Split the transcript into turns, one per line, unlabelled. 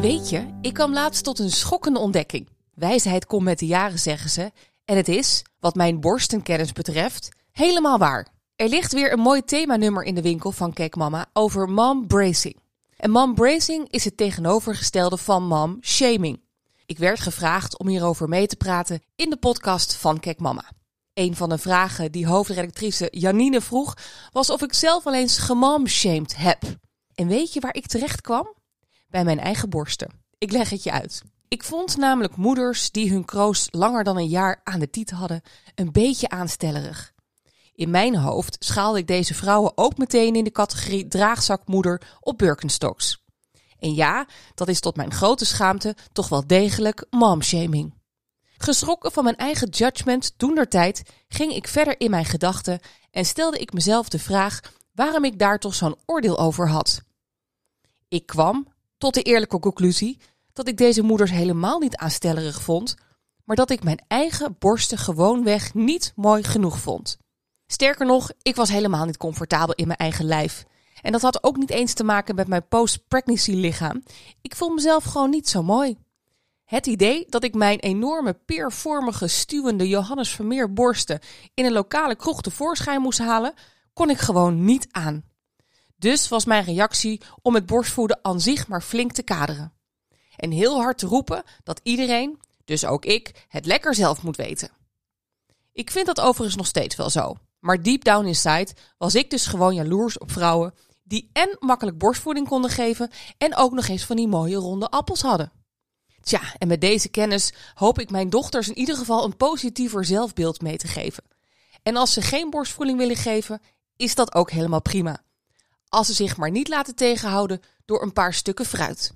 Weet je, ik kwam laatst tot een schokkende ontdekking. Wijsheid komt met de jaren, zeggen ze. En het is, wat mijn borstenkennis betreft, helemaal waar. Er ligt weer een mooi themanummer in de winkel van Kijk Mama over mom bracing. En mom bracing is het tegenovergestelde van mom shaming. Ik werd gevraagd om hierover mee te praten in de podcast van Kijk Mama. Een van de vragen die hoofdredactrice Janine vroeg was of ik zelf al eens gemomshamed heb. En weet je waar ik terecht kwam? Bij mijn eigen borsten. Ik leg het je uit. Ik vond namelijk moeders die hun kroos langer dan een jaar aan de tiet hadden een beetje aanstellerig. In mijn hoofd schaalde ik deze vrouwen ook meteen in de categorie draagzakmoeder op Birkenstocks. En ja, dat is tot mijn grote schaamte toch wel degelijk momshaming. Geschrokken van mijn eigen judgment tijd ging ik verder in mijn gedachten en stelde ik mezelf de vraag waarom ik daar toch zo'n oordeel over had. Ik kwam tot de eerlijke conclusie dat ik deze moeders helemaal niet aanstellerig vond, maar dat ik mijn eigen borsten gewoonweg niet mooi genoeg vond. Sterker nog, ik was helemaal niet comfortabel in mijn eigen lijf. En dat had ook niet eens te maken met mijn post-pregnancy lichaam. Ik voel mezelf gewoon niet zo mooi. Het idee dat ik mijn enorme peervormige stuwende Johannes Vermeer borsten in een lokale kroeg tevoorschijn moest halen, kon ik gewoon niet aan. Dus was mijn reactie om het borstvoeden aan zich maar flink te kaderen. En heel hard te roepen dat iedereen, dus ook ik, het lekker zelf moet weten. Ik vind dat overigens nog steeds wel zo. Maar deep down inside was ik dus gewoon jaloers op vrouwen die en makkelijk borstvoeding konden geven en ook nog eens van die mooie ronde appels hadden. Tja, en met deze kennis hoop ik mijn dochters in ieder geval een positiever zelfbeeld mee te geven. En als ze geen borstvoeding willen geven, is dat ook helemaal prima. Als ze zich maar niet laten tegenhouden door een paar stukken fruit.